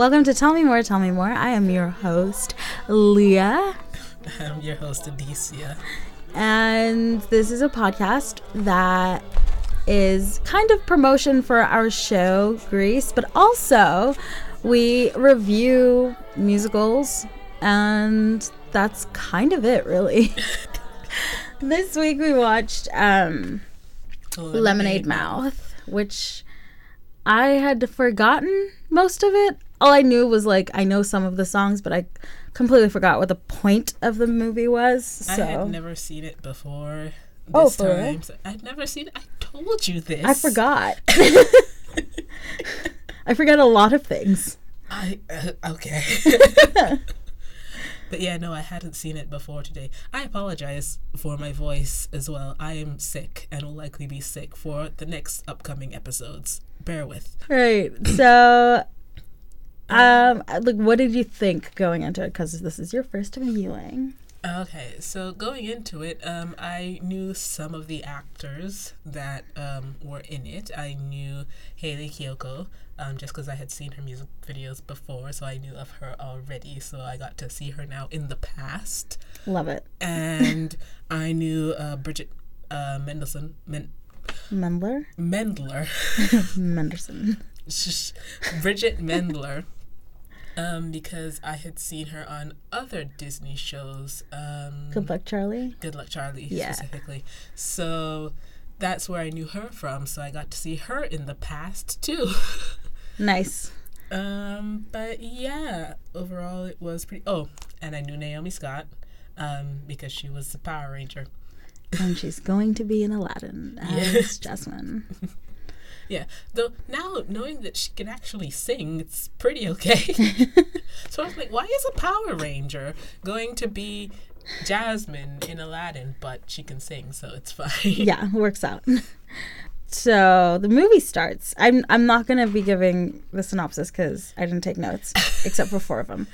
welcome to Tell Me More, Tell Me More. I am your host, Leah. I'm your host, Adicia. And this is a podcast that is kind of promotion for our show, Grease, but also we review musicals, and that's kind of it, really. this week we watched um, Lemonade, Lemonade Mouth, which I had forgotten most of it. All I knew was like I know some of the songs, but I completely forgot what the point of the movie was. So. I had never seen it before. Oh, this oh, time. So I'd never seen it. I told you this. I forgot. I forgot a lot of things. I uh, okay. but yeah, no, I hadn't seen it before today. I apologize for my voice as well. I am sick and will likely be sick for the next upcoming episodes. Bear with. Right. So um like what did you think going into it cuz this is your first viewing? Okay, so going into it, um, I knew some of the actors that um, were in it. I knew Hayley Kiyoko, um, just because I had seen her music videos before, so I knew of her already. So I got to see her now in the past. Love it. And I knew uh, Bridget uh, Mendelsohn. Men- Mendler? Mendler. Menderson. Bridget Mendler um, because I had seen her on other Disney shows. Um, Good Luck Charlie. Good Luck Charlie, yeah. specifically. So that's where I knew her from. So I got to see her in the past too. nice. Um, but yeah, overall it was pretty. Oh, and I knew Naomi Scott, um, because she was the Power Ranger. And she's going to be in Aladdin as yes. Jasmine. Yeah. Though now knowing that she can actually sing, it's pretty okay. so I was like, why is a Power Ranger going to be Jasmine in Aladdin, but she can sing, so it's fine. Yeah, works out. So the movie starts. I'm I'm not gonna be giving the synopsis because I didn't take notes, except for four of them.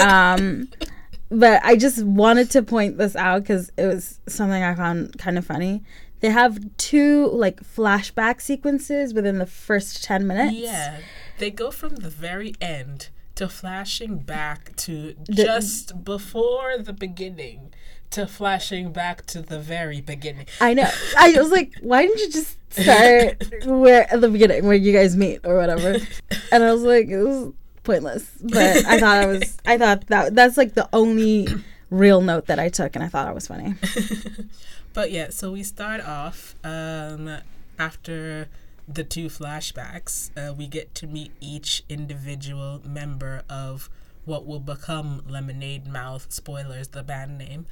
Um, but I just wanted to point this out because it was something I found kind of funny they have two like flashback sequences within the first 10 minutes. Yeah. They go from the very end to flashing back to the, just before the beginning to flashing back to the very beginning. I know. I was like, why didn't you just start where at the beginning where you guys meet or whatever? And I was like, it was pointless. But I thought I was I thought that that's like the only real note that I took and I thought it was funny. But yeah, so we start off um, after the two flashbacks. Uh, we get to meet each individual member of what will become Lemonade Mouth. Spoilers, the band name.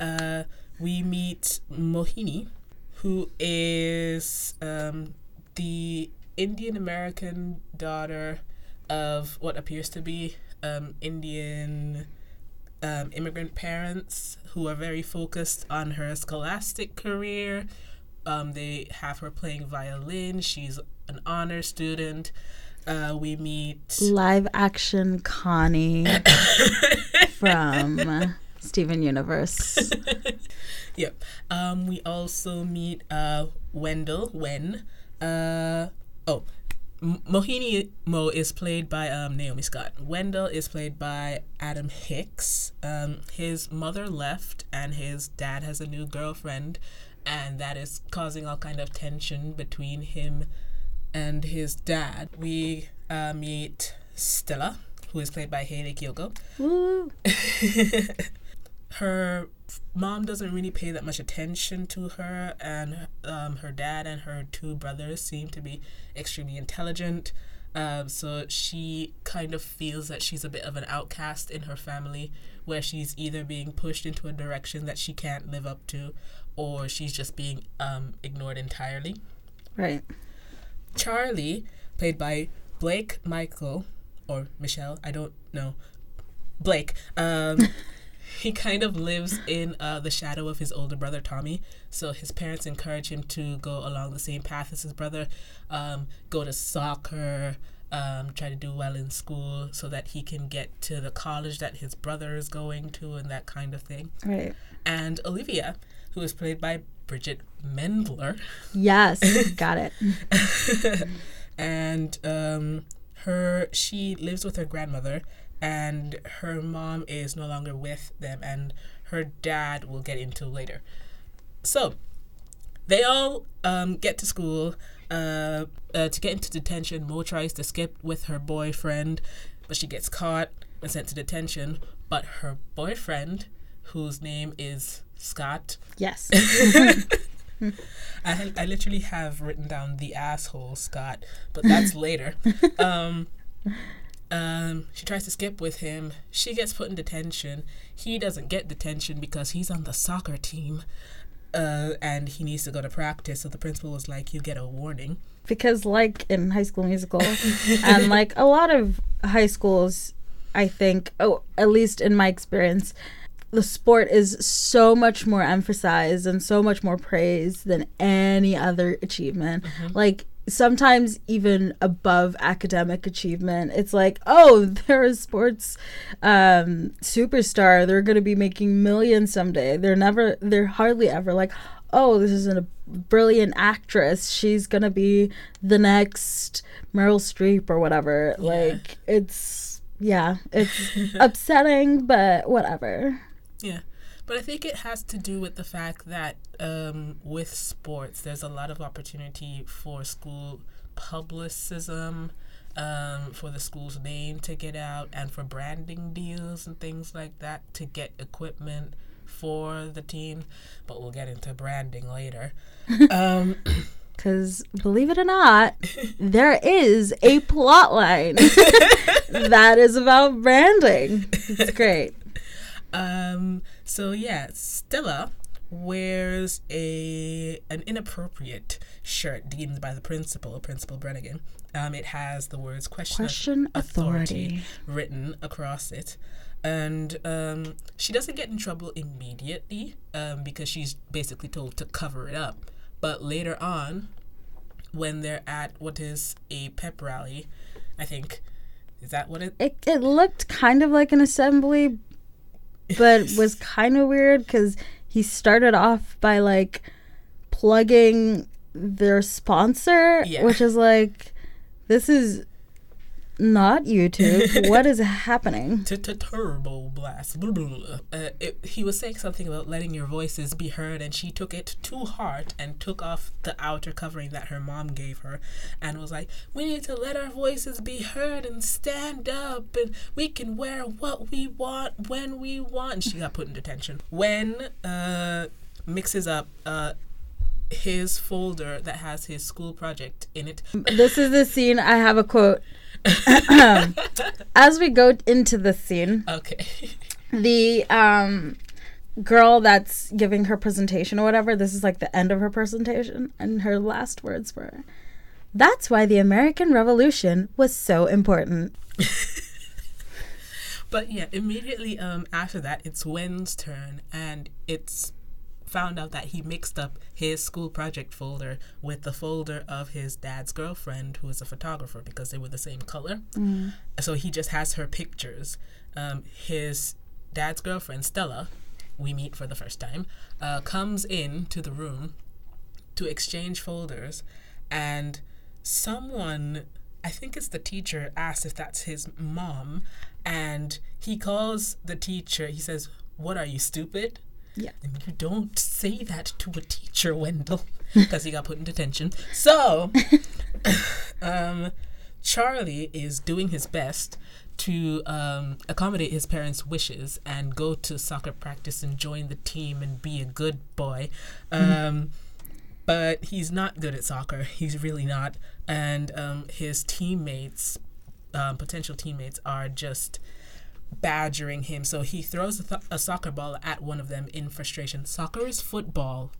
Uh, we meet Mohini, who is um, the Indian American daughter of what appears to be um, Indian um, immigrant parents who are very focused on her scholastic career. Um, they have her playing violin. She's an honor student. Uh, we meet live action Connie from Steven Universe. yep. Um, we also meet uh, Wendell Wen. Uh, oh, Mohini Mo is played by um, Naomi Scott. Wendell is played by Adam Hicks. Um, his mother left, and his dad has a new girlfriend, and that is causing all kind of tension between him and his dad. We uh, meet Stella, who is played by Hayley Kiyoko. her mom doesn't really pay that much attention to her, and um, her dad and her two brothers seem to be extremely intelligent. Um, so she kind of feels that she's a bit of an outcast in her family, where she's either being pushed into a direction that she can't live up to, or she's just being um, ignored entirely. Right. Charlie, played by Blake Michael, or Michelle, I don't know. Blake. Um, he kind of lives in uh, the shadow of his older brother Tommy. So his parents encourage him to go along the same path as his brother, um, go to soccer, um, try to do well in school, so that he can get to the college that his brother is going to, and that kind of thing. Right. And Olivia, who is played by Bridget Mendler. Yes, got it. and um, her she lives with her grandmother and her mom is no longer with them and her dad will get into later. So they all um, get to school. Uh, uh, to get into detention, Mo tries to skip with her boyfriend, but she gets caught and sent to detention. But her boyfriend, whose name is Scott, Yes. I, I literally have written down the asshole Scott, but that's later. Um, um, she tries to skip with him. She gets put in detention. He doesn't get detention because he's on the soccer team, uh, and he needs to go to practice. So the principal was like, "You get a warning." because like in high school musical and like a lot of high schools i think oh at least in my experience the sport is so much more emphasized and so much more praised than any other achievement like sometimes even above academic achievement it's like oh they're a sports um superstar. They're going to be making millions someday. They're never they're hardly ever like oh this is a brilliant actress. She's going to be the next meryl streep or whatever. Like it's yeah it's upsetting but whatever. Yeah. But I think it has to do with the fact that um, with sports, there's a lot of opportunity for school publicism, um, for the school's name to get out, and for branding deals and things like that to get equipment for the team. But we'll get into branding later. Um, Because believe it or not, there is a plot line that is about branding. It's great. Um, so yeah, Stella wears a an inappropriate shirt deemed by the principal, Principal Brennigan. Um, it has the words "question, Question authority. written across it. And um, she doesn't get in trouble immediately um, because she's basically told to cover it up. But later on, when they're at what is a pep rally, I think, is that what it It, it looked kind of like an assembly, but was kind of weird because he started off by like plugging their sponsor, Yeah. which is like, this is not YouTube. what is happening? turbo blast. Blah, blah, blah. Uh, it, he was saying something about letting your voices be heard, and she took it to heart and took off the outer covering that her mom gave her, and was like, "We need to let our voices be heard and stand up, and we can wear what we want when we want." And she got put in detention when uh, mixes up. Uh, his folder that has his school project in it. This is the scene. I have a quote. As we go into the scene, Okay. the um girl that's giving her presentation or whatever this is like the end of her presentation and her last words were that's why the american revolution was so important But yeah, immediately um after that, it's Wen's turn, and it's found out that he mixed up his school project folder with the folder of his dad's girlfriend, who is a photographer, because they were the same color. So he just has her pictures. Um, his dad's girlfriend, Stella, we meet for the first time, uh, comes in to the room to exchange folders, and someone, I think it's the teacher, asks if that's his mom, and he calls the teacher. He says, "What are you stupid?" Yeah. And you don't say that to a teacher, Wendell, because he got put in detention. So, um, Charlie is doing his best to um, accommodate his parents' wishes and go to soccer practice and join the team and be a good boy. Um, But he's not good at soccer. He's really not. And um, his teammates, um, potential teammates, are just badgering him. So he throws a, th- a soccer ball at one of them in frustration. Soccer is football,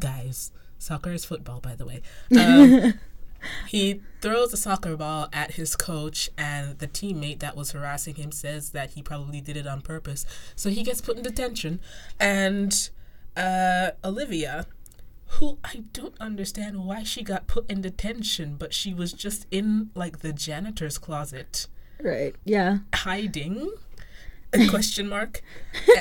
guys. Soccer is football, by the way. Um, he throws a soccer ball at his coach, and the teammate that was harassing him says that he probably did it on purpose. So he gets put in detention, and uh, Olivia, who I don't understand why she got put in detention, but she was just in like the janitor's closet right yeah hiding question mark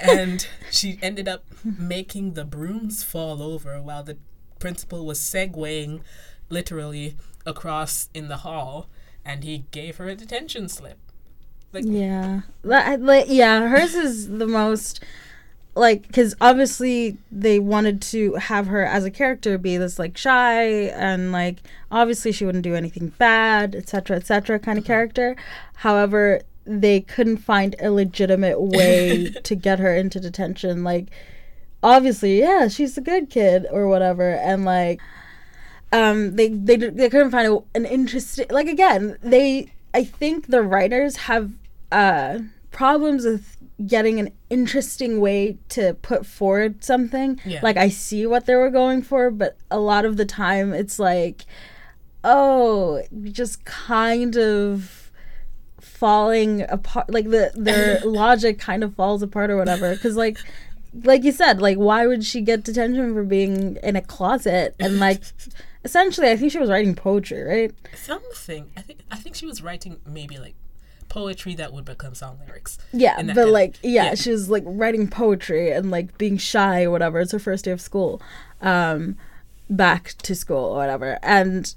and she ended up making the brooms fall over while the principal was segwaying literally across in the hall and he gave her a detention slip. Like, Yeah. Li- Like, yeah, hers is the most like because obviously they wanted to have her as a character be this like shy and like obviously she wouldn't do anything bad etc etc kind of mm-hmm. character however they couldn't find a legitimate way to get her into detention. Like obviously yeah she's a good kid or whatever. And like um they they, they couldn't find a, an interesting like again they i think the writers have uh problems with getting an interesting way to put forward something. Yeah. like i see what they were going for but a lot of the time it's like oh just kind of falling apart like the their logic kind of falls apart or whatever because like like you said like why would she get detention for being in a closet and like essentially i think she was writing poetry right something. I think I think she was writing maybe like poetry that would become song lyrics. yeah but kind of- like yeah, yeah. she was like writing poetry and like being shy or whatever it's her first day of school um back to school or whatever and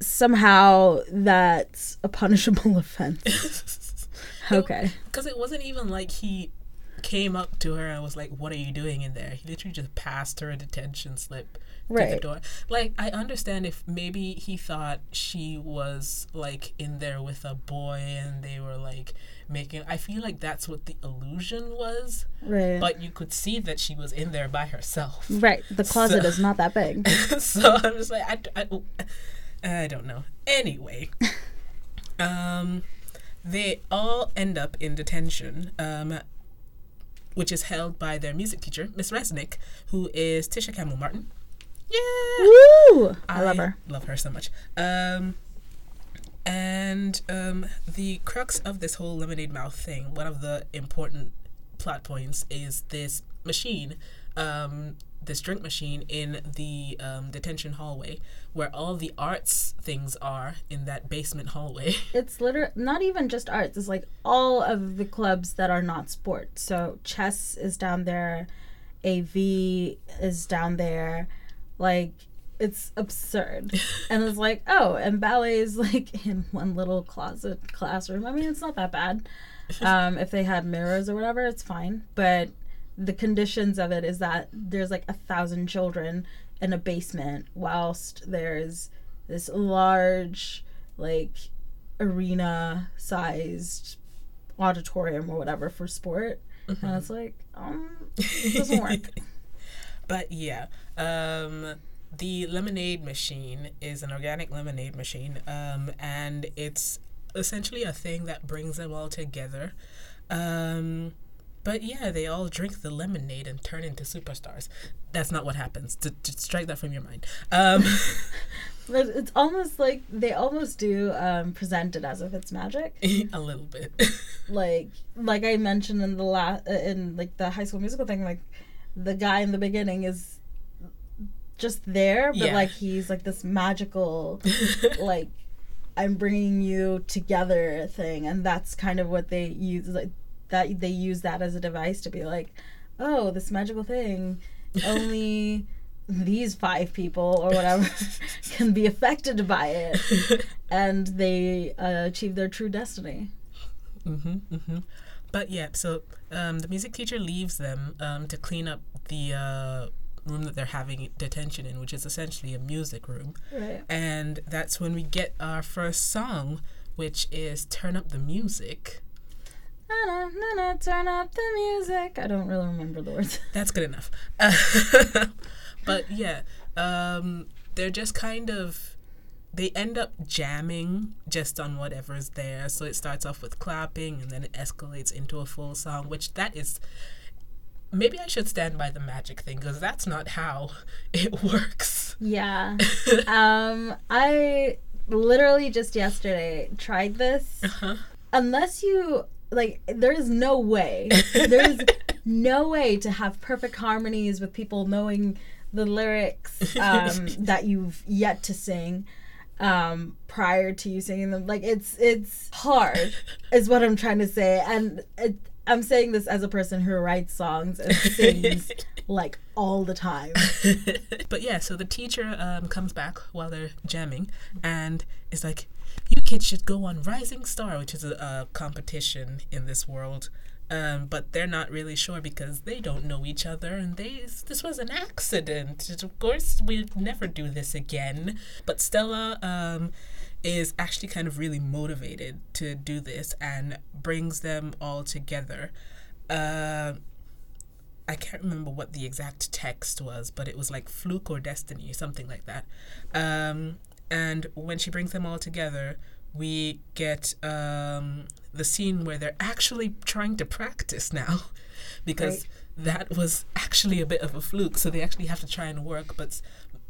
somehow that's a punishable offense okay Because it wasn't even like he came up to her and was like, "What are you doing in there?" He literally just passed her a detention slip right. through the door. Like, I understand if maybe he thought she was like in there with a boy and they were like making. I feel like that's what the illusion was, right but you could see that she was in there by herself. right the closet So- is not that big so I'm just like, I, I, I don't know. Anyway, um, they all end up in detention, um, which is held by their music teacher, Miss Resnick, who is Tisha Campbell Martin. Yeah, Woo! I love her. Love her so much. Um, and um, the crux of this whole lemonade mouth thing, one of the important plot points is this machine, um, this drink machine in the um, detention hallway, where all the arts things are in that basement hallway. It's literally not even just arts. It's like all of the clubs that are not sports. So chess is down there, AV is down there. Like it's absurd. and it's like, oh, and ballet is like in one little closet classroom. I mean, it's not that bad. Um, if they had mirrors or whatever, it's fine. But the conditions of it is that there's like a thousand children in a basement, whilst there's this large, like, arena sized auditorium or whatever for sport. And it's like, um, it doesn't work. But yeah, um, the lemonade machine is an organic lemonade machine, um, and it's essentially a thing that brings them all together. Um, but yeah, they all drink the lemonade and turn into superstars. That's not what happens. To, to strike that from your mind. Um, But it's almost like they almost do um, present it as if it's magic. a little bit. like like I mentioned in the last in like the high school musical thing, like the guy in the beginning is just there, but Yeah. like he's like this magical like I'm bringing you together thing, and that's kind of what they use like that they use that as a device to be like, oh, this magical thing only these five people or whatever can be affected by it and they uh, achieve their true destiny hmm hmm But yeah, so um, the music teacher leaves them um, to clean up the uh, room that they're having detention in, which is essentially a music room. right And that's when we get our first song, which is Turn Up the Music. Na, na, na, na, turn up the music i don't really remember the words That's good enough. but yeah, um, they're just kind of. They end up jamming just on whatever's there. So it starts off with clapping and then it escalates into a full song, which that is. Maybe I should stand by the magic thing because that's not how it works. yeah um i literally just yesterday tried this Uh-huh. unless you like there is no way there is no way to have perfect harmonies with people knowing the lyrics um, that you've yet to sing um, prior to you singing them like it's it's hard is what i'm trying to say and it, I'm saying this as a person who writes songs and sings like all the time. but yeah, so the teacher um, comes back while they're jamming and is like, "You kids should go on Rising Star, which is a, a competition in this world." Um, but they're not really sure because they don't know each other, and they this was an accident. Of course, we'll never do this again. But Stella um, is actually kind of really motivated to do this and brings them all together. Uh, I can't remember what the exact text was, but it was like fluke or destiny, something like that. Um, and when she brings them all together, we get um, the scene where they're actually trying to practice now because right. that was actually a bit of a fluke. So they actually have to try and work, but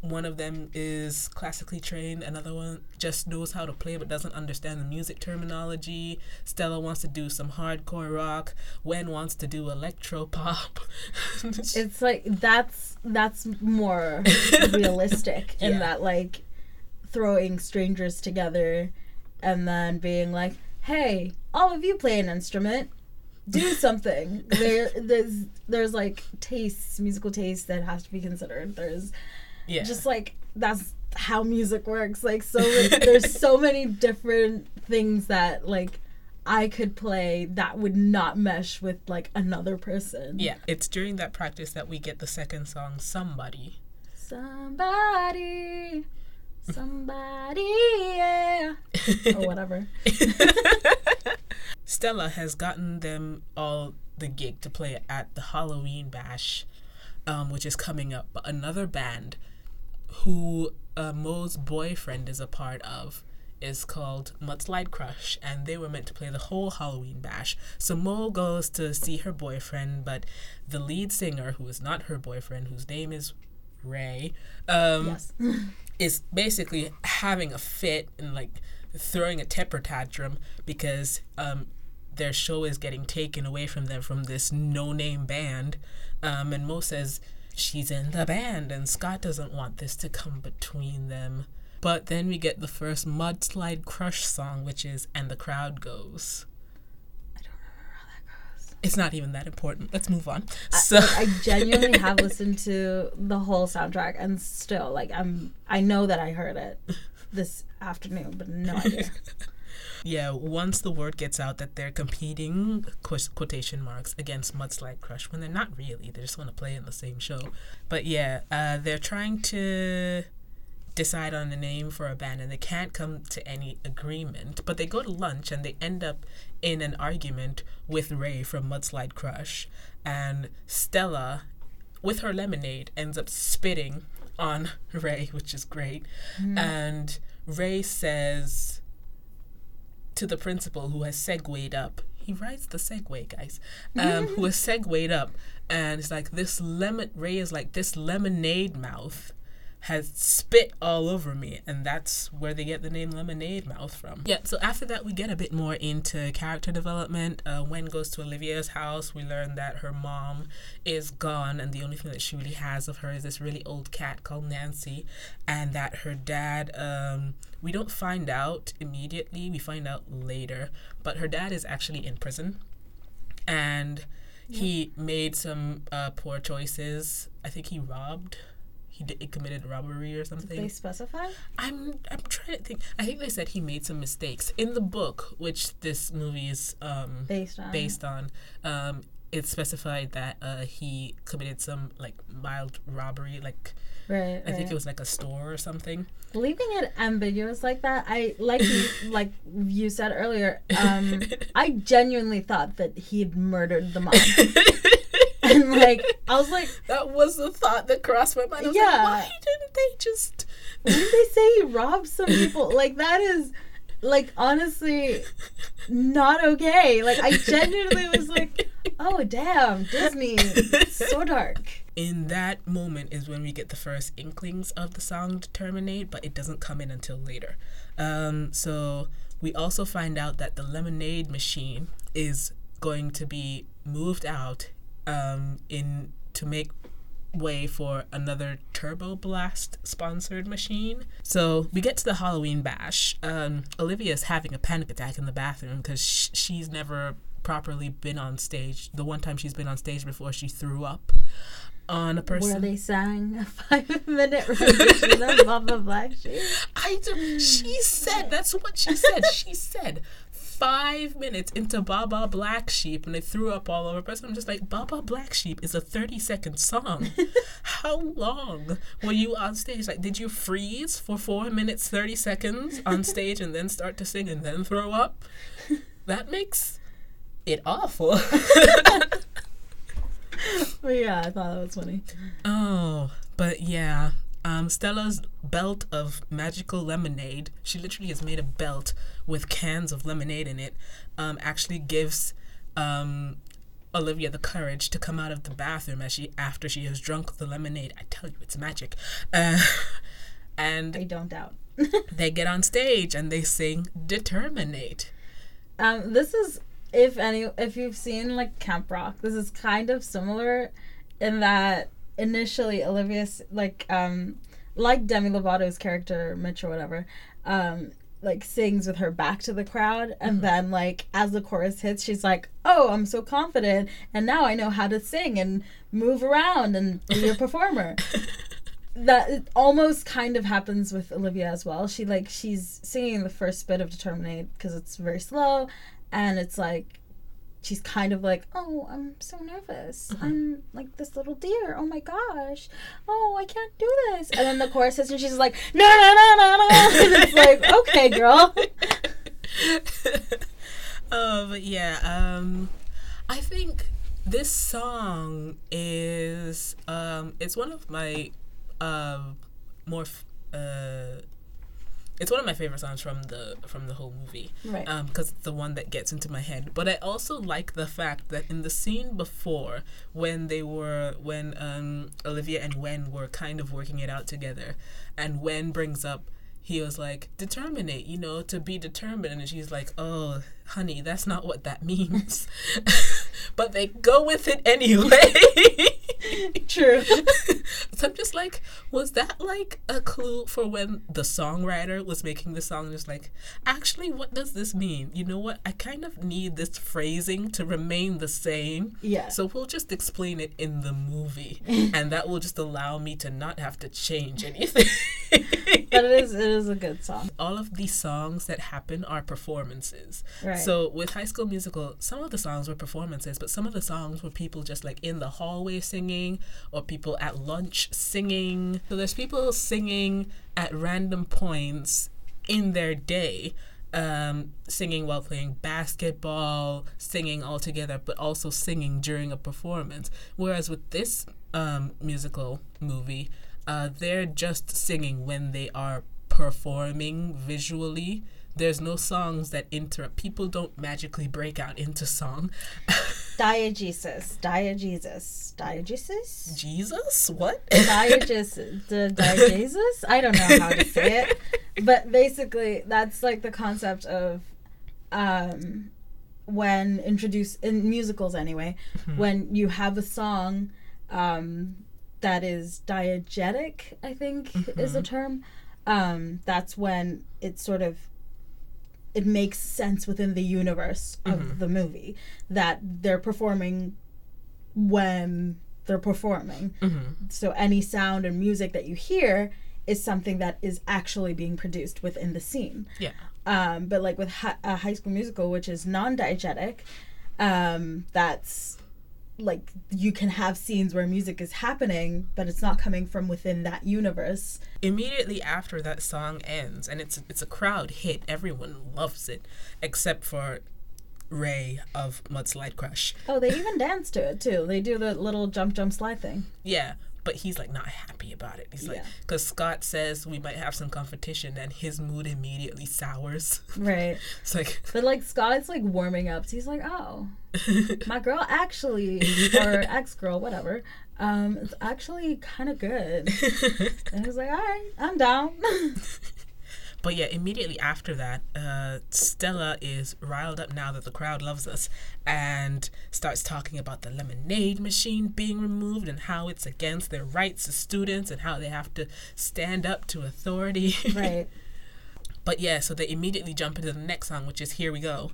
one of them is classically trained, another one just knows how to play but doesn't understand the music terminology. Stella wants to do some hardcore rock. Wen wants to do electro pop. it's like that's that's more realistic in yeah. that like throwing strangers together and then being like, "Hey, all of you play an instrument." do something. there, there's, there's like tastes, musical tastes that has to be considered. There's yeah. just like that's how music works. Like so, there's so many different things that like I could play that would not mesh with like another person. Yeah, it's during that practice that we get the second song, "Somebody." Somebody. Somebody, yeah. or whatever. Stella has gotten them all the gig to play at the Halloween Bash, um, which is coming up. But another band who uh, Mo's boyfriend is a part of is called Mudslide Crush, and they were meant to play the whole Halloween bash. So Mo goes to see her boyfriend, but the lead singer, who is not her boyfriend, whose name is Ray, um, yes. is basically having a fit and like throwing a temper tantrum because um, their show is getting taken away from them from this no-name band, um, and Mo says she's in the band, and Scott doesn't want this to come between them. But then we get the first Mudslide Crush song, which is And the Crowd Goes. I don't remember how that goes. It's not even that important. Let's move on. I, so I genuinely have listened to the whole soundtrack and still like I'm I know that I heard it this afternoon, but no idea. Yeah, once the word gets out that they're competing quotation marks against Mudslide Crush when they're not really, they just want to play in the same show. But yeah, uh, they're trying to decide on a name for a band and they can't come to any agreement. But they go to lunch and they end up in an argument with Ray from Mudslide Crush. And Stella, with her lemonade, ends up spitting on Ray, which is great. Mm. And Ray says, to the principal who has segued up. He writes the Segway, guys. Um, who has segued up, and it's like this lemon. Ray is like this lemonade mouth has spit all over me and that's where they get the name lemonade mouth from. Yeah so after that we get a bit more into character development. Uh, Wen goes to olivia's house. We learn that her mom is gone and the only thing that she really has of her is this really old cat called nancy and that her dad um, we don't find out immediately. We find out later. But her dad is actually in prison and he made some uh, poor choices. I think he robbed he, did, he committed robbery or something. Did they specify? I'm I'm trying to think. I think they said he made some mistakes in the book, which this movie is um, based on. Based on. Um, it specified that uh, he committed some like mild robbery, like right, I right. think it was like a store or something. Leaving it ambiguous like that, I like you, like you said earlier. Um, I genuinely thought that he'd murdered the mom. and like I was like, that was the thought that crossed my mind. yeah, like, why didn't they just? Why did they say he robbed some people? Like that is, like honestly, not okay. Like I genuinely was like, oh damn, Disney, so dark. In that moment is when we get the first inklings of the song to "Terminate," but it doesn't come in until later. Um, so we also find out that the lemonade machine is going to be moved out um, in to make way for another Turbo Blast sponsored machine. So we get to the Halloween bash. Um, Olivia is having a panic attack in the bathroom because sh- she's never properly been on stage. The one time she's been on stage before she threw up on a person. Where they sang a five minute rendition of Baa Baa Black Sheep. I do, she said that's what she said. She said five minutes into Baa Baa Black Sheep and they threw up all over us. I'm just like, Baa Baa Black Sheep is a 30 second song. How long were you on stage? Like, did you freeze for four minutes, 30 seconds on stage and then start to sing and then throw up? That makes it awful. But yeah, I thought that was funny. Oh, but yeah. Um, Stella's belt of magical lemonade, she literally has made a belt with cans of lemonade in it, um, actually gives um, Olivia the courage to come out of the bathroom as she after she has drunk the lemonade. I tell you, it's magic. Uh, and I don't doubt. they get on stage and they sing Determinate. Um, this is if any if you've seen like Camp Rock, this is kind of similar in that initially Olivia's like um like Demi Lovato's character Mitch or whatever um like sings with her back to the crowd and then like as the chorus hits she's like oh i'm so confident and now i know how to sing and move around and be a performer. That almost kind of happens with olivia as well. She like she's singing the first bit of determinate because it's very slow and it's like she's kind of like oh i'm so nervous. I'm like this little deer. Oh my gosh. Oh i can't do this. And then the chorus hits and she's like no no no no no. And it's like okay girl. Oh, but yeah, um, I think this song is um, it's one of my um more f- uh, it's one of my favorite songs from the from the whole movie. Right. Um because it's the one that gets into my head. But i also like the fact that in the scene before when they were when um olivia and wen were kind of working it out together and wen brings up he was like determinate you know to be determined. And she's like oh honey that's not what that means. But they go with it anyway true so I'm just like, was that like a clue for when the songwriter was making the song? Just like, actually, what does this mean? You know what? I kind of need this phrasing to remain the same. Yeah. So we'll just explain it in the movie, and that will just allow me to not have to change anything. but it is it is a good song All of these songs that happen are performances. Right. So with High School Musical, some of the songs were performances, but some of the songs were people just like in the hallway singing or people at lunch singing. So there's people singing at random points in their day. Um, singing while playing basketball, singing all together, but also singing during a performance. Whereas with this um, musical movie, uh, they're just singing when they are performing visually. There's no songs that interrupt. People don't magically break out into song. diegesis diegesis diegesis Jesus? What? diegesis the diegesis i don't know how to say it. But basically that's like the concept of um when introduced in musicals anyway when you have a song um that is diegetic i think is the term um that's when it sort of it makes sense within the universe of the movie that they're performing when they're performing. So any sound and music that you hear is something that is actually being produced within the scene. Yeah. um, but like with hi- a high school musical which is non-diegetic um, that's like you can have scenes where music is happening but it's not coming from within that universe Immediately after that song ends, and it's it's a crowd hit. Everyone loves it, except for Ray of Mudslide Crush. oh they even dance to it too they do the little jump jump slide thing Yeah, but he's like not happy about it. He's like, because Scott says we might have some competition, and his mood immediately sours. right It's like, But like Scott's like warming up. So he's like, oh, my girl actually, or ex girl, whatever, um, it's actually kind of good. And he's like, all right, I'm down. But yeah, immediately after that, uh, Stella is riled up now that the crowd loves us and starts talking about the lemonade machine being removed and how it's against their rights as students and how they have to stand up to authority. right. But yeah, so they immediately jump into the next song, which is Here We Go.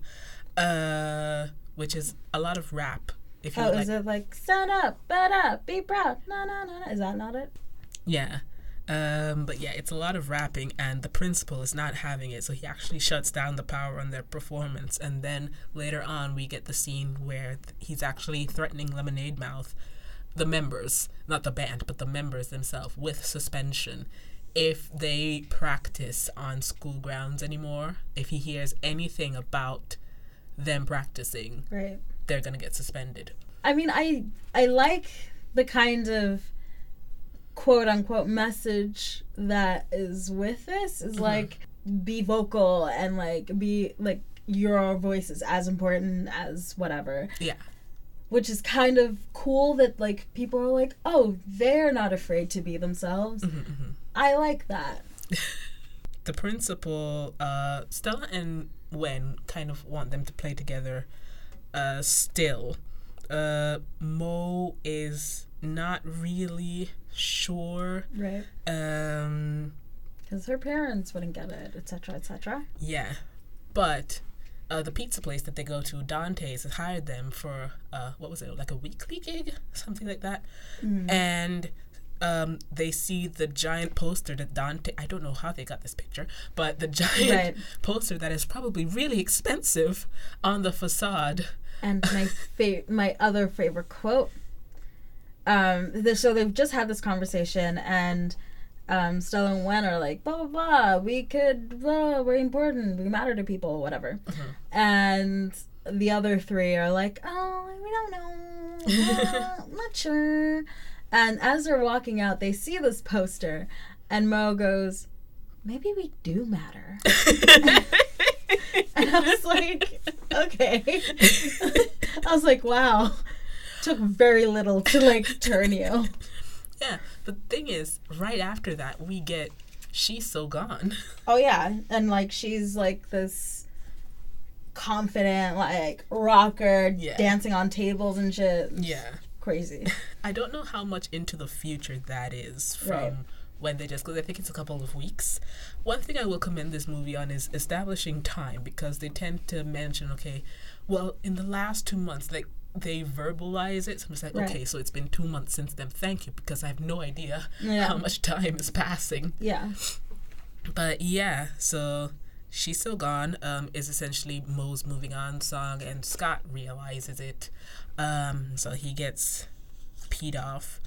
Uh, which is a lot of rap. If you Oh, like, is it like stand up, bet up, be proud? No, no, no, no. Is that not it? yeah. Um, but yeah, it's a lot of rapping, and the principal is not having it, so he actually shuts down the power on their performance. And then later on, we get the scene where th- he's actually threatening Lemonade Mouth, the members, not the band, but the members themselves, with suspension if they practice on school grounds anymore. If he hears anything about them practicing, Right. they're gonna get suspended. I mean, I I like the kind of quote unquote message that is with this is like be vocal and like be like your voice is as important as whatever. Yeah. which is kind of cool that like people are like oh they're not afraid to be themselves. I like that. The principal, uh, Stella and Wen kind of want them to play together uh, still. Uh, Mo is not really sure. right Um, because her parents wouldn't get it etc etc yeah, but uh, the pizza place that they go to, Dante's, has hired them for uh, what was it, like a weekly gig, something like that, and. Um, they see the giant poster that Dante. I don't know how they got this picture, but the giant Right. poster that is probably really expensive on the facade. And my fa- my other favorite quote. Um, th- so they've just had this conversation, and um, Stella and Wen are like, blah blah blah. We could, blah, we're important. We matter to people, whatever. And the other three are like, oh, we don't know, uh, not sure. And as they're walking out, they see this poster, and Mo goes, maybe we do matter. And I was like, okay. I was like, wow. Took very little to like turn you. Yeah, the thing is, right after that, we get She's So Gone. Oh yeah, and like she's like this confident like rocker Yeah. dancing on tables and shit. Yeah. Crazy. I don't know how much into the future that is from Right. when they just because I think it's a couple of weeks. One thing I will commend this movie on is establishing time because they tend to mention, okay, well, in the last two months, like they verbalize it. So I'm just like, Right. okay, so it's been two months since then. Thank you, because I have no idea Yeah. how much time is passing. Yeah. But yeah, so she's still gone. Um, is essentially Mo's moving on song, and Scott realizes it. Um, so he gets peed off.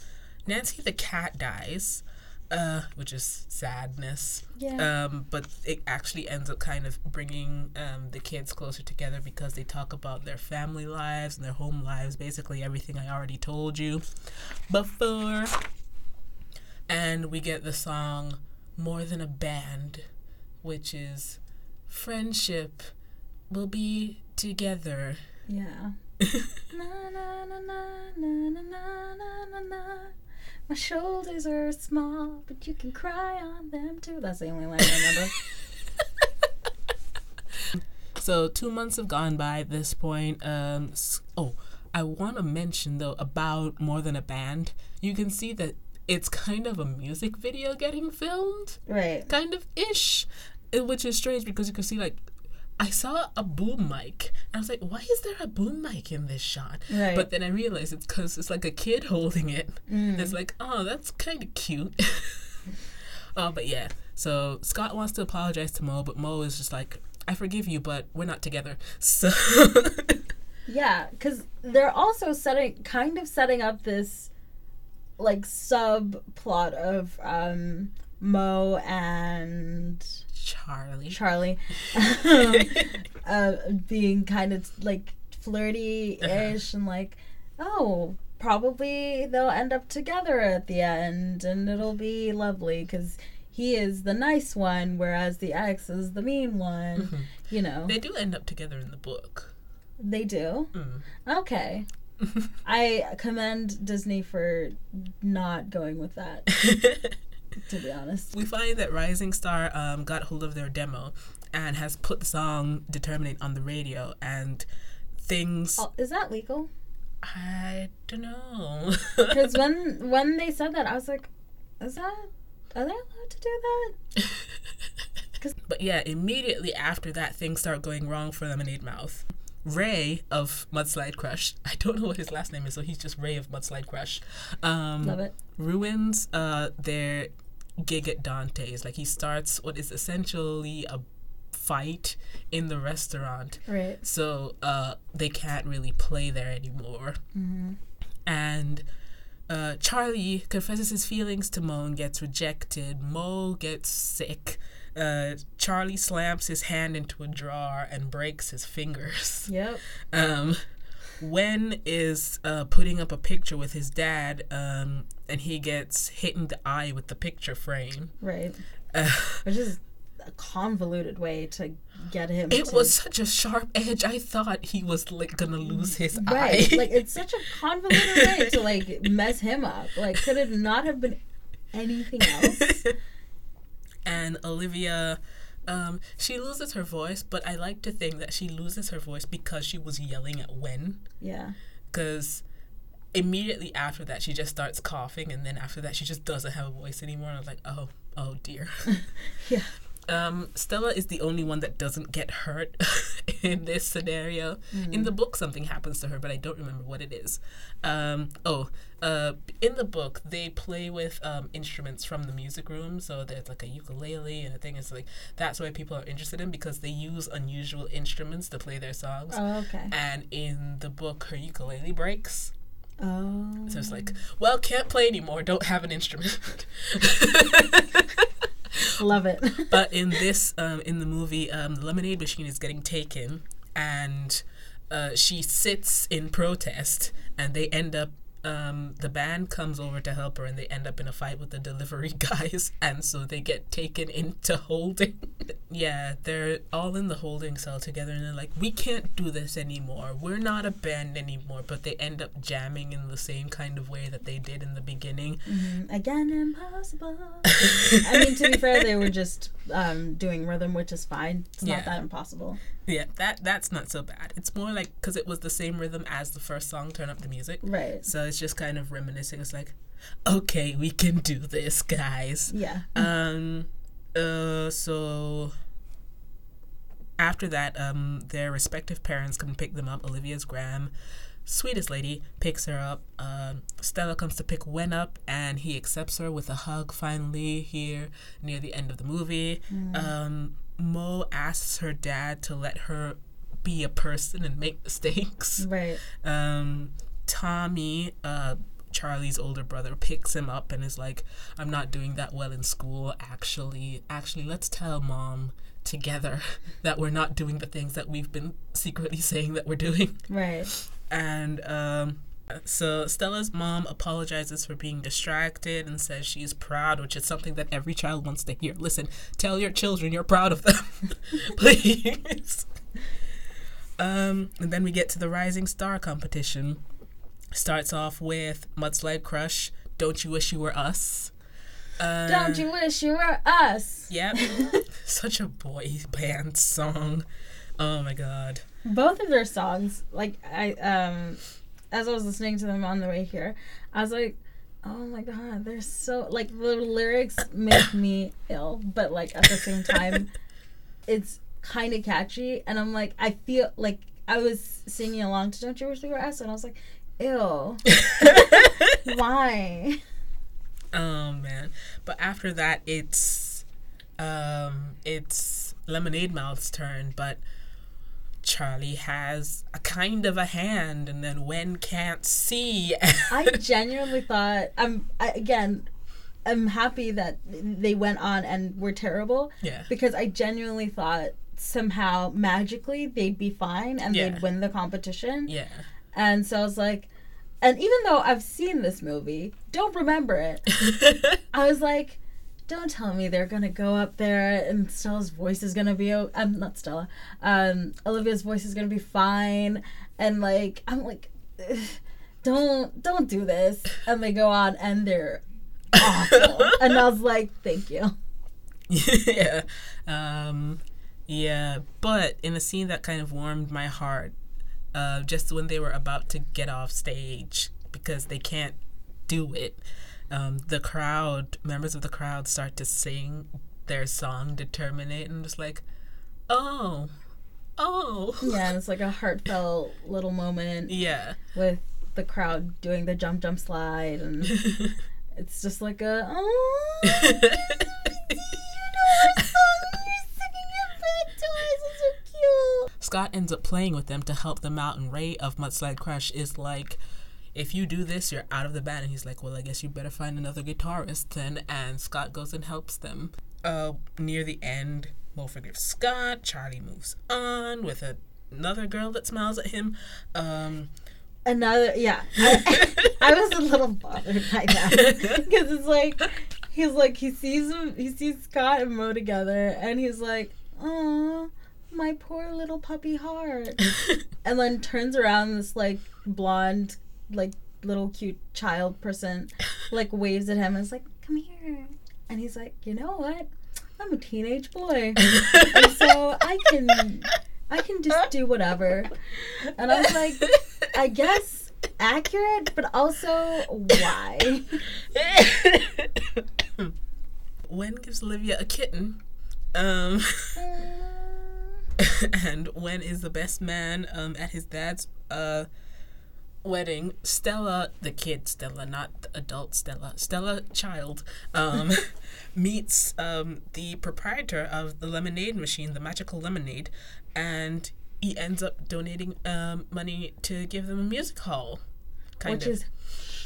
Nancy the cat dies, uh, which is sadness. Yeah. Um, but it actually ends up kind of bringing um, the kids closer together because they talk about their family lives and their home lives, basically everything I already told you before. And we get the song More Than a Band, which is Friendship will be together. Yeah. na, na, na, My shoulders are small, but you can cry on them too. That's the only line I remember. So two months have gone by at this point. Um, oh, I want to mention though about more than a band. You can see that it's kind of a music video getting filmed, right. kind of ish, uh, which is strange because you can see like. I saw a boom mic. And I was like, why is there a boom mic in this shot? Right. But then I realized it's because it's like a kid holding it. It's like, oh, that's kind of cute. oh, but yeah. So Scott wants to apologize to Mo, but Mo is just like, I forgive you, but we're not together. So Yeah, because they're also setting, kind of setting up this, like subplot of um, Mo and Charlie. Charlie um, uh, being kind of like flirty-ish and like, oh, probably they'll end up together at the end and it'll be lovely because he is the nice one, whereas the ex is the mean one. You know, They do end up together in the book. they do. Mm. Okay. I commend Disney for not going with that, to be honest. We find that Rising Star um, got hold of their demo and has put the song Determinate on the radio and things Oh, is that legal? I don't know. Because when when they said that, I was like, is that are they allowed to do that? but yeah, immediately after that things start going wrong for Lemonade Mouth. Ray of Mudslide Crush. I don't know what his last name is, so he's just Ray of Mudslide Crush. Um, Love it. Ruins uh, their gig at Dante's. Like he starts what is essentially a fight in the restaurant. Right. So uh, they can't really play there anymore. And uh, Charlie confesses his feelings to Mo and gets rejected. Mo gets sick. Uh, Charlie slams his hand into a drawer and breaks his fingers. Yep. Um, Wen is uh, putting up a picture with his dad, um, and he gets hit in the eye with the picture frame. Right. Uh, Which is a convoluted way to get him. it to, was such a sharp edge. I thought he was like gonna lose his right. eye. like it's such a convoluted way to like mess him up. Like, could it not have been anything else? and Olivia, um, she loses her voice, but I like to think that she loses her voice because she was yelling at Wen. Yeah. Because immediately after that, she just starts coughing, and then after that, she just doesn't have a voice anymore. And I was like, oh, oh dear. Yeah. Um, Stella is the only one that doesn't get hurt in this scenario. In the book, something happens to her, but I don't remember what it is. Um, oh, uh, in the book, they play with um, instruments from the music room. So there's like a ukulele and a thing. It's like that's why people are interested in because they use unusual instruments to play their songs. Oh, okay. And in the book, her ukulele breaks. Oh. So it's like, well, can't play anymore. Don't have an instrument. Love it. but in this um, in the movie um, the lemonade machine is getting taken and uh, she sits in protest and they end up um, the band comes over to help her and they end up in a fight with the delivery guys and so they get taken into holding yeah they're all in the holding cell together and they're like we can't do this anymore we're not a band anymore but they end up jamming in the same kind of way that they did in the beginning Mm, Again, impossible. I mean, to be fair, they were just um, doing rhythm, which is fine. It's Yeah. not that impossible. Yeah, that that's not so bad. It's more like because it was the same rhythm as the first song, "Turn Up the Music." Right. So it's just kind of reminiscing. It's like, okay, we can do this, guys. Yeah. Um, uh, so after that, um, their respective parents come pick them up. Olivia's Graham, sweetest lady, picks her up. Um, Stella comes to pick Wen up, and he accepts her with a hug. Finally, here near the end of the movie, um, Mo asks her dad to let her be a person and make mistakes Right. um, Tommy, uh, Charlie's older brother, picks him up and is like, "I'm not doing that well in school. Actually, actually, let's tell mom together that we're not doing the things that we've been secretly saying that we're doing." Right. And um, so Stella's mom apologizes for being distracted and says she's proud, which is something that every child wants to hear. Listen, tell your children you're proud of them, please. Um, and then we get to the Rising Star competition. Starts off with Mudslide Crush, Don't You Wish You Were Us. Uh, Don't you wish you were us? Yep. Such a boy band song. Oh my god. Both of their songs, like I um, as I was listening to them on the way here, I was like, oh my god, they're so like the lyrics make me ill, but like at the same time, it's kind of catchy, and I'm like, I feel like I was singing along to "Don't You Wish You Were Us," and I was like, ew, why? Oh man. But after that it's um it's Lemonade Mouth's turn, but Charlie has a kind of a hand and then Wen can't see. I genuinely thought I'm I, again. I'm happy that they went on and were terrible yeah. because I genuinely thought somehow magically they'd be fine and Yeah. they'd win the competition. Yeah. And so I was like, and even though I've seen this movie, don't remember it. I was like, don't tell me they're gonna go up there and Stella's voice is gonna be. o- Um, not Stella. Um, Olivia's voice is gonna be fine. And like, I'm like, don't don't do this. And they go on and they're awful. and I was like, thank you. yeah. Um, yeah. But in a scene that kind of warmed my heart, uh, just when they were about to get off stage because they can't do it, um, the crowd, members of the crowd, start to sing their song "Determinate," and just like, oh. oh. Yeah, and it's like a heartfelt little moment Yeah. with the crowd doing the jump jump slide and it's just like a oh Scott ends up playing with them to help them out, and Ray of Mudslide Crush is like, if you do this, you're out of the band. And he's like, well, I guess you better find another guitarist then. And Scott goes and helps them. Uh, near the end, Mo forgives Scott. Charlie moves on with a, another girl that smiles at him. Um, Another yeah. I, I was a little bothered by that because it's like he's like he sees him he sees Scott and Mo together and he's like oh my poor little puppy heart. And then turns around this like blonde like little cute child person like waves at him and is like come here. And he's like you know what? I'm a teenage boy. And so i can i can just do whatever. And i was like i guess accurate but also why? Wen gives Olivia a kitten. Um, and Wen is the best man um, at his dad's uh, wedding. Stella, the kid Stella, not the adult Stella, Stella child, um, meets um, the proprietor of the lemonade machine, the magical lemonade, and he ends up donating um, money to give them a music hall. Kind which of. is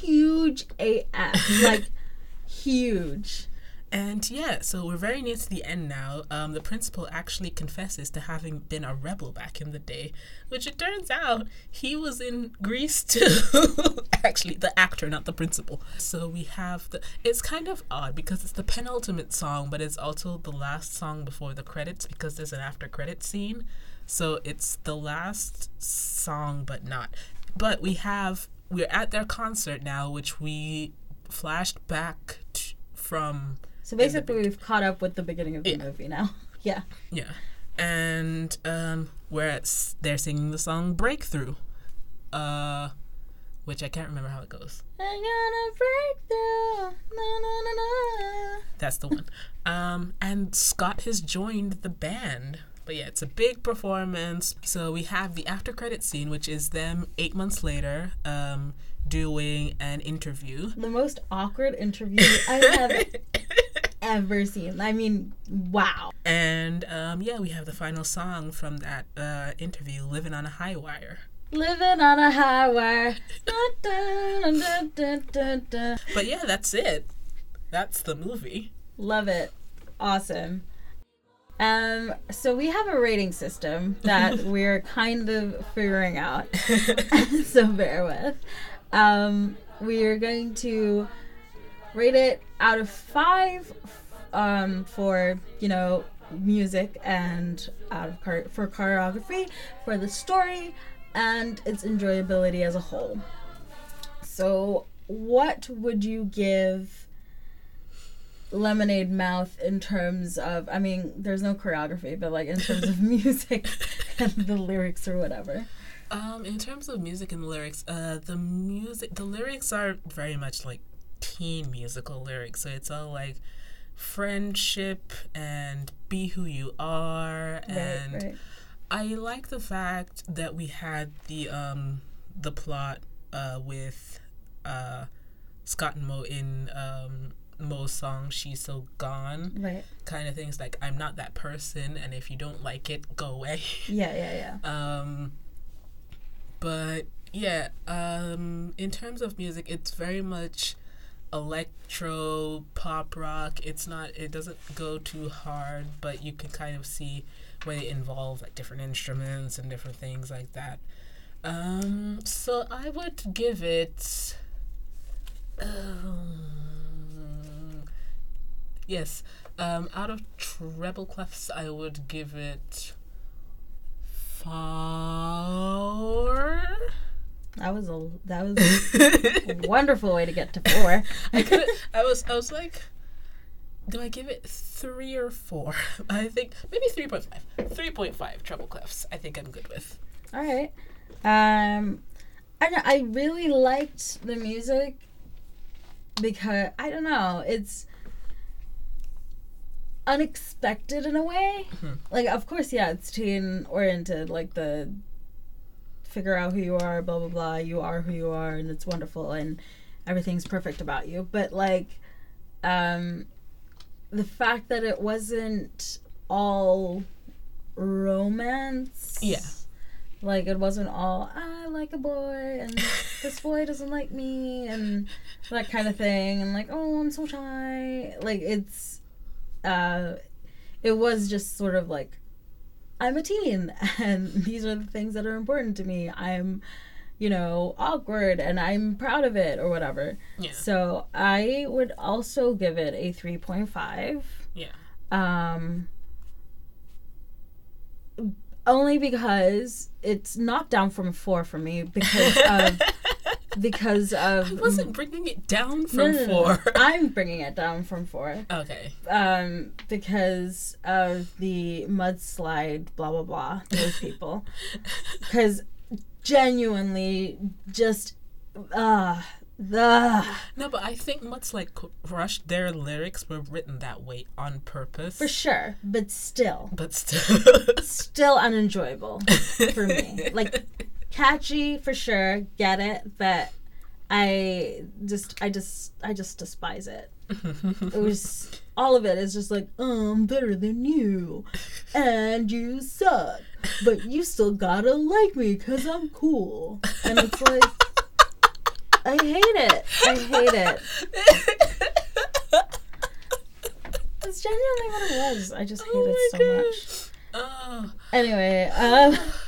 huge af like huge And yeah, so we're very near to the end now. Um, the principal actually confesses to having been a rebel back in the day, which it turns out he was in Grease too. actually, the actor, not the principal. So we have the. It's kind of odd because it's the penultimate song, but it's also the last song before the credits because there's an after credit scene. So it's the last song, but not. But we have. We're at their concert now, which we flashed back t- from so basically we've caught up with the beginning of the Yeah. movie now yeah Yeah. And um where it's they're singing the song Breakthrough. Uh which I can't remember how it goes. i'm gonna break through na, na, na, na. That's the one. Um and Scott has joined the band. But yeah, it's a big performance. So we have the after credit scene, which is them eight months later, um, doing an interview. the most awkward interview i have ever seen i mean wow And um, yeah, we have the final song from that uh, interview, Living on a High Wire. living on a high wire da, da, da. But yeah, that's it. That's the movie. Love it. Awesome. Um, so we have a rating system that we're kind of figuring out. so bear with. Um, we are going to rate it out of five um, for, you know, music and out of chor- for choreography, for the story, and its enjoyability as a whole. So, what would you give Lemonade Mouth in terms of, I mean, there's no choreography, but like in terms of music and the lyrics or whatever? Um, in terms of music and lyrics, uh, the music, the lyrics are very much like teen musical lyrics. So it's all like friendship and be who you are, and right, right. I like the fact that we had the um the plot uh with uh Scott and Mo in um Mo's song "She's So Gone" Right. kind of things. Like I'm not that person, and if you don't like it, go away. Yeah, yeah, yeah. Um, but yeah, um, in terms of music, it's very much electro pop rock. It's not. It doesn't go too hard, but you can kind of see where they involve like different instruments and different things like that. Um, so I would give it. Um, yes, um, out of treble clefs, I would give it four. That was a that was a wonderful way to get to four. I could. I was. I was like, do I give it three or four? I think maybe three point five. Three point five treble clefs. I think I'm good with. All right. Um, I know, I really liked the music because I don't know. It's unexpected in a way. Mhm. Like, of course, yeah, it's teen oriented. Like the figure out who you are, blah blah blah. You are who you are, and it's wonderful, and everything's perfect about you. But like, um, the fact that it wasn't all romance. Yeah. Like it wasn't all I like a boy and this boy doesn't like me and that kind of thing and like oh I'm so shy like it's uh it was just sort of like I'm a teen and these are the things that are important to me I'm you know awkward and I'm proud of it or whatever Yeah. so I would also give it a 3.5 Yeah. um only because it's knocked down from four for me because of because of I wasn't bringing it down from no, no, no. four. I'm bringing it down from four okay. um because of the mudslide blah blah blah those people because genuinely just uh the No, but I think much like Rush, their lyrics were written that way on purpose. for sure but still But still. still unenjoyable for me. Like catchy for sure, get it, but I just I just I just despise it. It was all of it is just like, oh, I'm better than you, and you suck, but you still gotta like me because I'm cool, and it's like. I hate it. I hate it. It's genuinely what it was. I just hate Oh it so much. Oh. Anyway, um,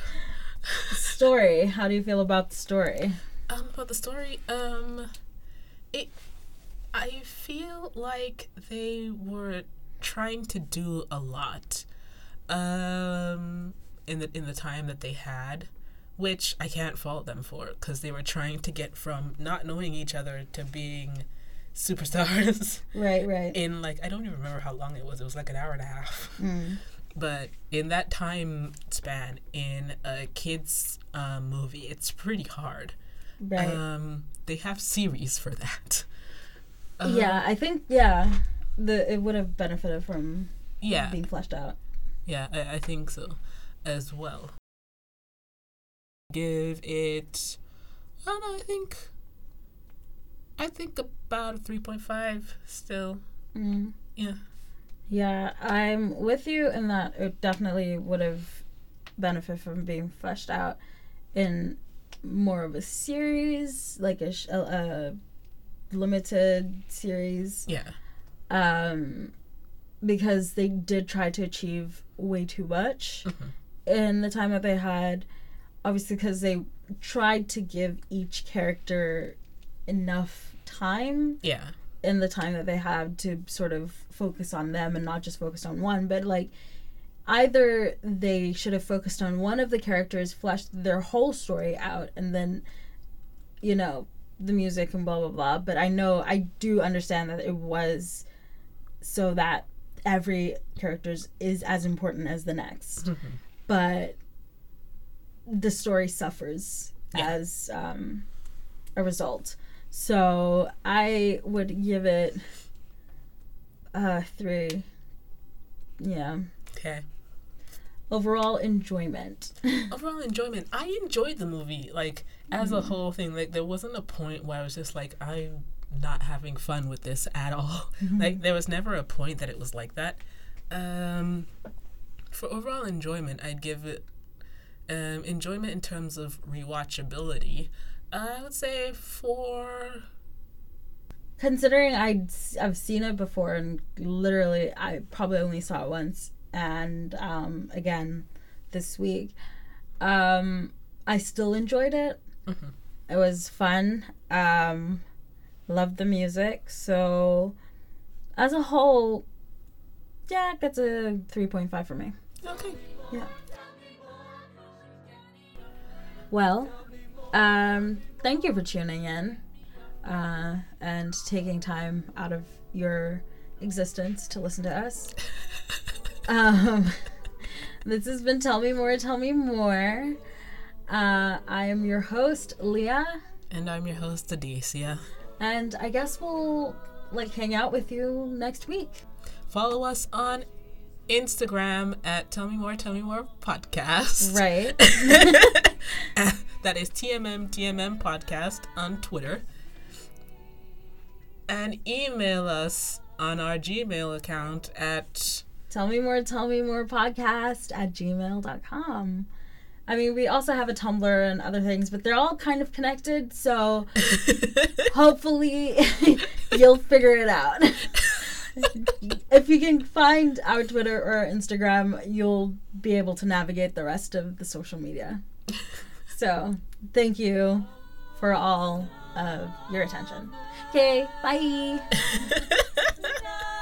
story. How do you feel about the story? Um, about the story, um, it, I feel like they were trying to do a lot, um, in the in the time that they had, which I can't fault them for, because they were trying to get from not knowing each other to being superstars Right, right. in like I don't even remember how long it was. It was like an hour and a half. Mm. But in that time span, in a kids uh, movie, it's pretty hard. Right. Um, they have series for that. Uh, yeah, I think yeah, the it would have benefited from yeah, being fleshed out. yeah. I, I think so, as well. Give it. I don't know. I think. I think about three point five. Still, Mm. yeah. Yeah, I'm with you in that it definitely would have benefited from being fleshed out in more of a series, like a, sh- a, a limited series. Yeah. um, because they did try to achieve way too much Mhm. in the time that they had. Obviously, because they tried to give each character enough time Yeah. In the time that they had to sort of focus on them and not just focus on one. But like, either they should have focused on one of the characters, fleshed their whole story out, and then, you know, the music and blah blah blah. But I know I do understand that it was so that every character's is as important as the next. Mhm. But the story suffers Yeah. as um, a result. So I would give it uh three. Yeah. Okay. Overall enjoyment. overall enjoyment. I enjoyed the movie, like as Mm-hmm. a whole thing. Like there wasn't a point where I was just like, I'm not having fun with this at all. Mm-hmm. Like there was never a point that it was like that. Um, for overall enjoyment, I'd give it um, enjoyment in terms of rewatchability. I would say four. Considering I'd, s- I've seen it before and literally I probably only saw it once and um, again this week, um, I still enjoyed it. Mhm. It was fun. Um, loved the music. So as a whole, yeah, it gets a 3.5 for me. Okay. Yeah. Well, um, thank you for tuning in uh, and taking time out of your existence to listen to us. Um, this has been Tell Me More, Tell Me More. Uh, I am your host, Leah, And I'm your host, Adesia. and I guess we'll like hang out with you next week. follow us on Instagram at Tell Me More, Tell Me More Podcast. Right. that is TMM TMM Podcast on Twitter. And email us on our Gmail account at tell me more, tell me more podcast at gmail.com. I mean, we also have a Tumblr and other things, but they're all kind of connected. So hopefully you'll figure it out. if you can find our Twitter or Instagram, you'll be able to navigate the rest of the social media. so thank you for all of your attention. Okay, bye.